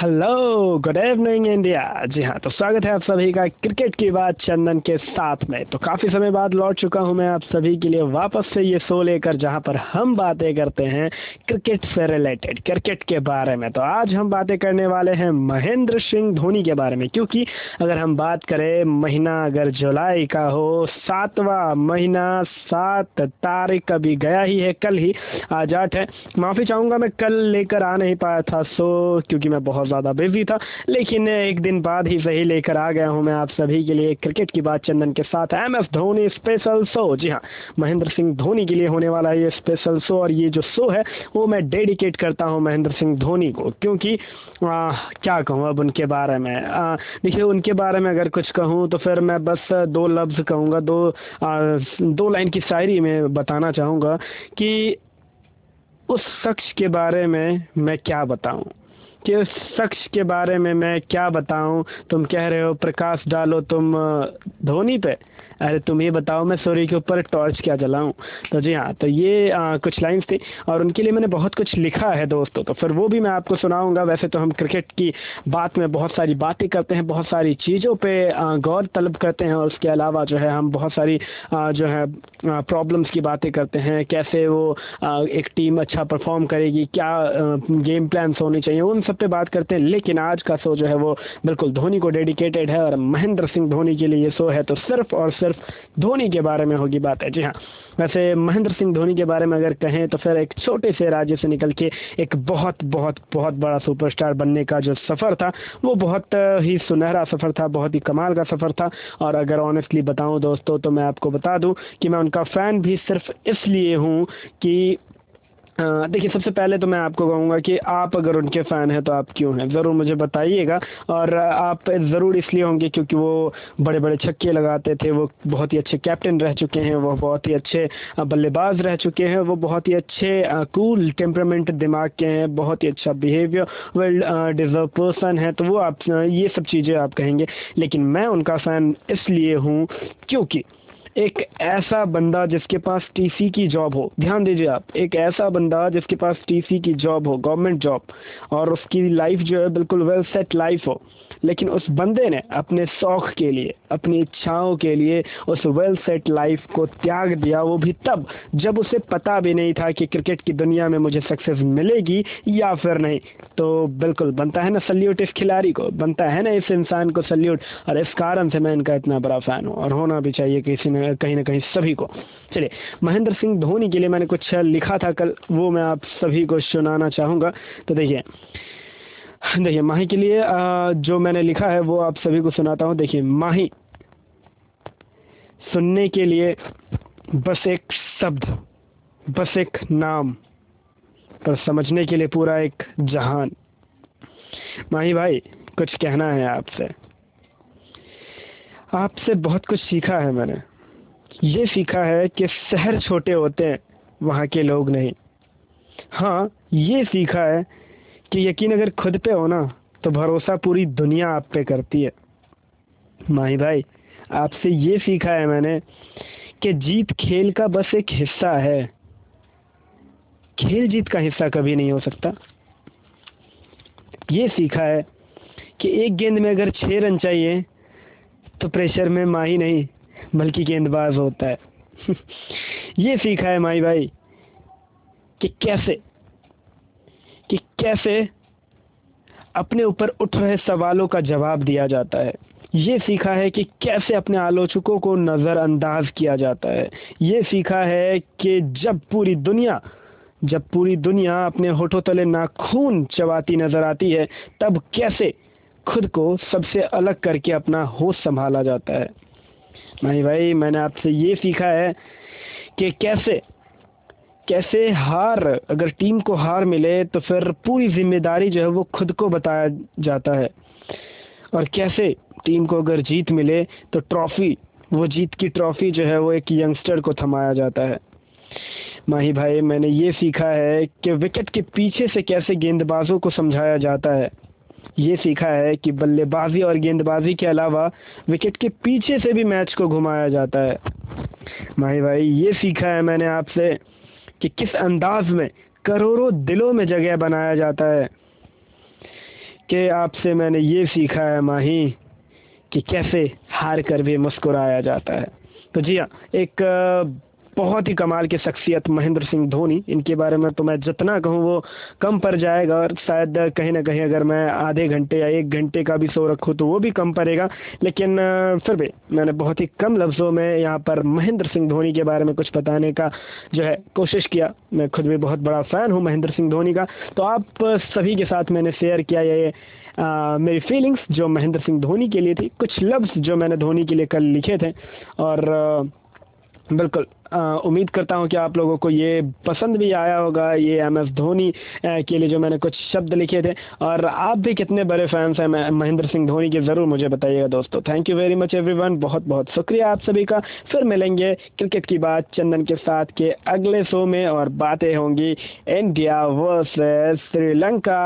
Hello good evening India जी हाँ तो स्वागत है आप सभी का क्रिकेट की बात चंदन के साथ में। तो काफ़ी समय बाद लौट चुका हूँ मैं आप सभी के लिए वापस से ये शो लेकर, जहाँ पर हम बातें करते हैं क्रिकेट से रिलेटेड क्रिकेट के बारे में। तो आज हम बातें करने वाले हैं महेंद्र सिंह धोनी के बारे में, क्योंकि अगर हम बात करें महीना अगर जुलाई का हो, सातवा महीना, सात तारीख अभी गया ही है, कल ही आज आठ है। माफ़ी चाहूँगा मैं, कल लेकर आ नहीं पाया था सो क्योंकि मैं बहुत ज़्यादा बिज़ी था। लेकिन एक दिन बाद ही सही लेकर आ गया हूँ मैं आप सभी के लिए। क्रिकेट की बात चंदन के साथ। M S Dhoni special show जी हाँ महेंद्र सिंह धोनी के लिए होने वाला है ये स्पेशल शो और ये जो शो है वो मैं डेडिकेट करता हूँ महेंद्र सिंह धोनी को। क्योंकि आ, क्या कहूँ अब उनके बारे में? देखिए उनके बारे में अगर कुछ कहूँ तो फिर मैं बस दो लफ्ज़ कहूँगा दो आ, दो लाइन की शायरी में बताना चाहूँगा कि उस शख्स के बारे में मैं क्या बताऊँ। कि उस शख्स के बारे में मैं क्या बताऊँ? तुम कह रहे हो, प्रकाश डालो तुम धोनी पे। अरे तुम ये बताओ मैं सूर्य के ऊपर टॉर्च क्या जलाऊं? तो जी हाँ तो ये आ, कुछ लाइंस थी और उनके लिए मैंने बहुत कुछ लिखा है दोस्तों तो फिर वो भी मैं आपको सुनाऊँगा। वैसे तो हम क्रिकेट की बात में बहुत सारी बातें करते हैं बहुत सारी चीज़ों पर गौर तलब करते हैं और उसके अलावा जो है हम बहुत सारी आ, जो है प्रॉब्लम्स की बातें करते हैं। कैसे वो आ, एक टीम अच्छा परफॉर्म करेगी क्या गेम प्लान्स होने चाहिए उन सब पे बात करते हैं। लेकिन आज का शो जो है वो बिल्कुल धोनी को डेडिकेटेड है और महेंद्र सिंह धोनी के लिए ये शो है तो सिर्फ़ और सिर्फ़ धोनी के बारे में होगी बात। है जी हाँ। वैसे महेंद्र सिंह धोनी के बारे में अगर कहें तो फिर एक छोटे से राज्य से निकल के एक बहुत बहुत बहुत बड़ा सुपरस्टार बनने का जो सफ़र था, वो बहुत ही सुनहरा सफ़र था, बहुत ही कमाल का सफ़र था। और अगर ऑनेस्टली बताऊँ दोस्तों तो मैं आपको बता दूँ कि मैं उनका फ़ैन भी सिर्फ़ इसलिए हूँ कि देखिए, सबसे पहले तो मैं आपको कहूँगा कि आप अगर उनके फ़ैन हैं तो आप क्यों हैं? ज़रूर मुझे बताइएगा। और आप ज़रूर इसलिए होंगे क्योंकि वो बड़े बड़े छक्के लगाते थे, वो बहुत ही अच्छे कैप्टन रह चुके हैं, वो बहुत ही अच्छे बल्लेबाज रह चुके हैं, वो बहुत ही अच्छे कूल टेम्परामेंट दिमाग के हैं, बहुत ही अच्छा बिहेवियर, वेल डिज़र्व पर्सन है तो वो आप ये सब चीज़ें आप कहेंगे। लेकिन मैं उनका फ़ैन इसलिए हूँ क्योंकि एक ऐसा बंदा जिसके पास टीसी की जॉब हो। ध्यान दीजिए आप, एक ऐसा बंदा जिसके पास टीसी की जॉब हो गवर्नमेंट जॉब और उसकी लाइफ जो है बिल्कुल वेल सेट लाइफ हो। लेकिन उस बंदे ने अपने शौक के लिए, अपनी इच्छाओं के लिए उस वेल सेट लाइफ को त्याग दिया। वो भी तब, जब उसे पता भी नहीं था कि क्रिकेट की दुनिया में मुझे सक्सेस मिलेगी या फिर नहीं। तो बिल्कुल, बनता है ना सल्यूट इस खिलाड़ी को, बनता है ना इस इंसान को सल्यूट और इस कारण से मैं इनका इतना बड़ा फ़ैन हूँ, और होना भी चाहिए किसी ने, कहीं ना कहीं सभी को। चलिए, महेंद्र सिंह धोनी के लिए मैंने कुछ लिखा था कल, वो मैं आप सभी को सुनाना चाहूँगा। तो देखिए देखिए, माही के लिए जो मैंने लिखा है, वो आप सभी को सुनाता हूँ। देखिए, माही सुनने के लिए बस एक शब्द, बस एक नाम पर समझने के लिए पूरा एक जहान। माही भाई, कुछ कहना है आपसे। आपसे बहुत कुछ सीखा है मैंने। ये सीखा है कि शहर छोटे होते हैं, वहाँ के लोग नहीं। हाँ ये सीखा है कि यकीन अगर खुद पे हो ना तो भरोसा पूरी दुनिया आप पे करती है। माही भाई, आपसे ये सीखा है मैंने कि जीत खेल का बस एक हिस्सा है। खेल जीत का हिस्सा कभी नहीं हो सकता। ये सीखा है कि एक गेंद में अगर छः रन चाहिए तो प्रेशर में माही नहीं, बल्कि गेंदबाज होता है। ये सीखा है माही भाई कि कैसे कि कैसे अपने ऊपर उठ रहे सवालों का जवाब दिया जाता है। ये सीखा है कि कैसे अपने आलोचकों को नज़रअंदाज किया जाता है। ये सीखा है कि जब पूरी दुनिया, जब पूरी दुनिया अपने होठों तले नाखून चबाती नज़र आती है, तब कैसे खुद को सबसे अलग करके अपना होश संभाला जाता है। नहीं भाई, मैंने आपसे ये सीखा है कि कैसे कैसे हार, अगर टीम को हार मिले तो फिर पूरी ज़िम्मेदारी जो है वो खुद को बताया जाता है। और कैसे टीम को अगर जीत मिले तो ट्रॉफी, वो जीत की ट्रॉफी जो है वो एक यंगस्टर को थमाया जाता है। माही भाई, मैंने ये सीखा है कि विकेट के पीछे से कैसे गेंदबाजों को समझाया जाता है। ये सीखा है कि बल्लेबाजी और गेंदबाजी के अलावा विकेट के पीछे से भी मैच को घुमाया जाता है। माही भाई, ये सीखा है मैंने आपसे। कि किस अंदाज में करोड़ों दिलों में जगह बनाया जाता है कि आपसे मैंने ये सीखा है माही कि कैसे हार कर भी मुस्कुराया जाता है। तो जी हाँ एक बहुत ही कमाल की शख्सियत महेंद्र सिंह धोनी। इनके बारे में तो मैं जितना कहूँ वो कम पड़ जाएगा और शायद कहीं ना कहीं अगर मैं आधे घंटे या एक घंटे का भी शो रखूँ तो वो भी कम पड़ेगा। लेकिन फिर भी मैंने बहुत ही कम लफ्ज़ों में यहाँ पर महेंद्र सिंह धोनी के बारे में कुछ बताने का जो है कोशिश किया। मैं खुद भी बहुत बड़ा फ़ैन हूँ महेंद्र सिंह धोनी का। तो आप सभी के साथ मैंने शेयर किया ये आ, मेरी फीलिंग्स जो महेंद्र सिंह धोनी के लिए थी। कुछ लफ्ज़ जो मैंने धोनी के लिए कल लिखे थे। और बिल्कुल। उम्मीद करता हूँ कि आप लोगों को ये पसंद भी आया होगा, ये एम एस धोनी के लिए जो मैंने कुछ शब्द लिखे थे। और आप भी कितने बड़े फैंस हैं महेंद्र सिंह धोनी के ज़रूर मुझे बताइएगा दोस्तों। Thank you very much everyone बहुत बहुत शुक्रिया आप सभी का। फिर मिलेंगे क्रिकेट की बात चंदन के साथ के अगले शो में और बातें होंगी। India versus Sri Lanka.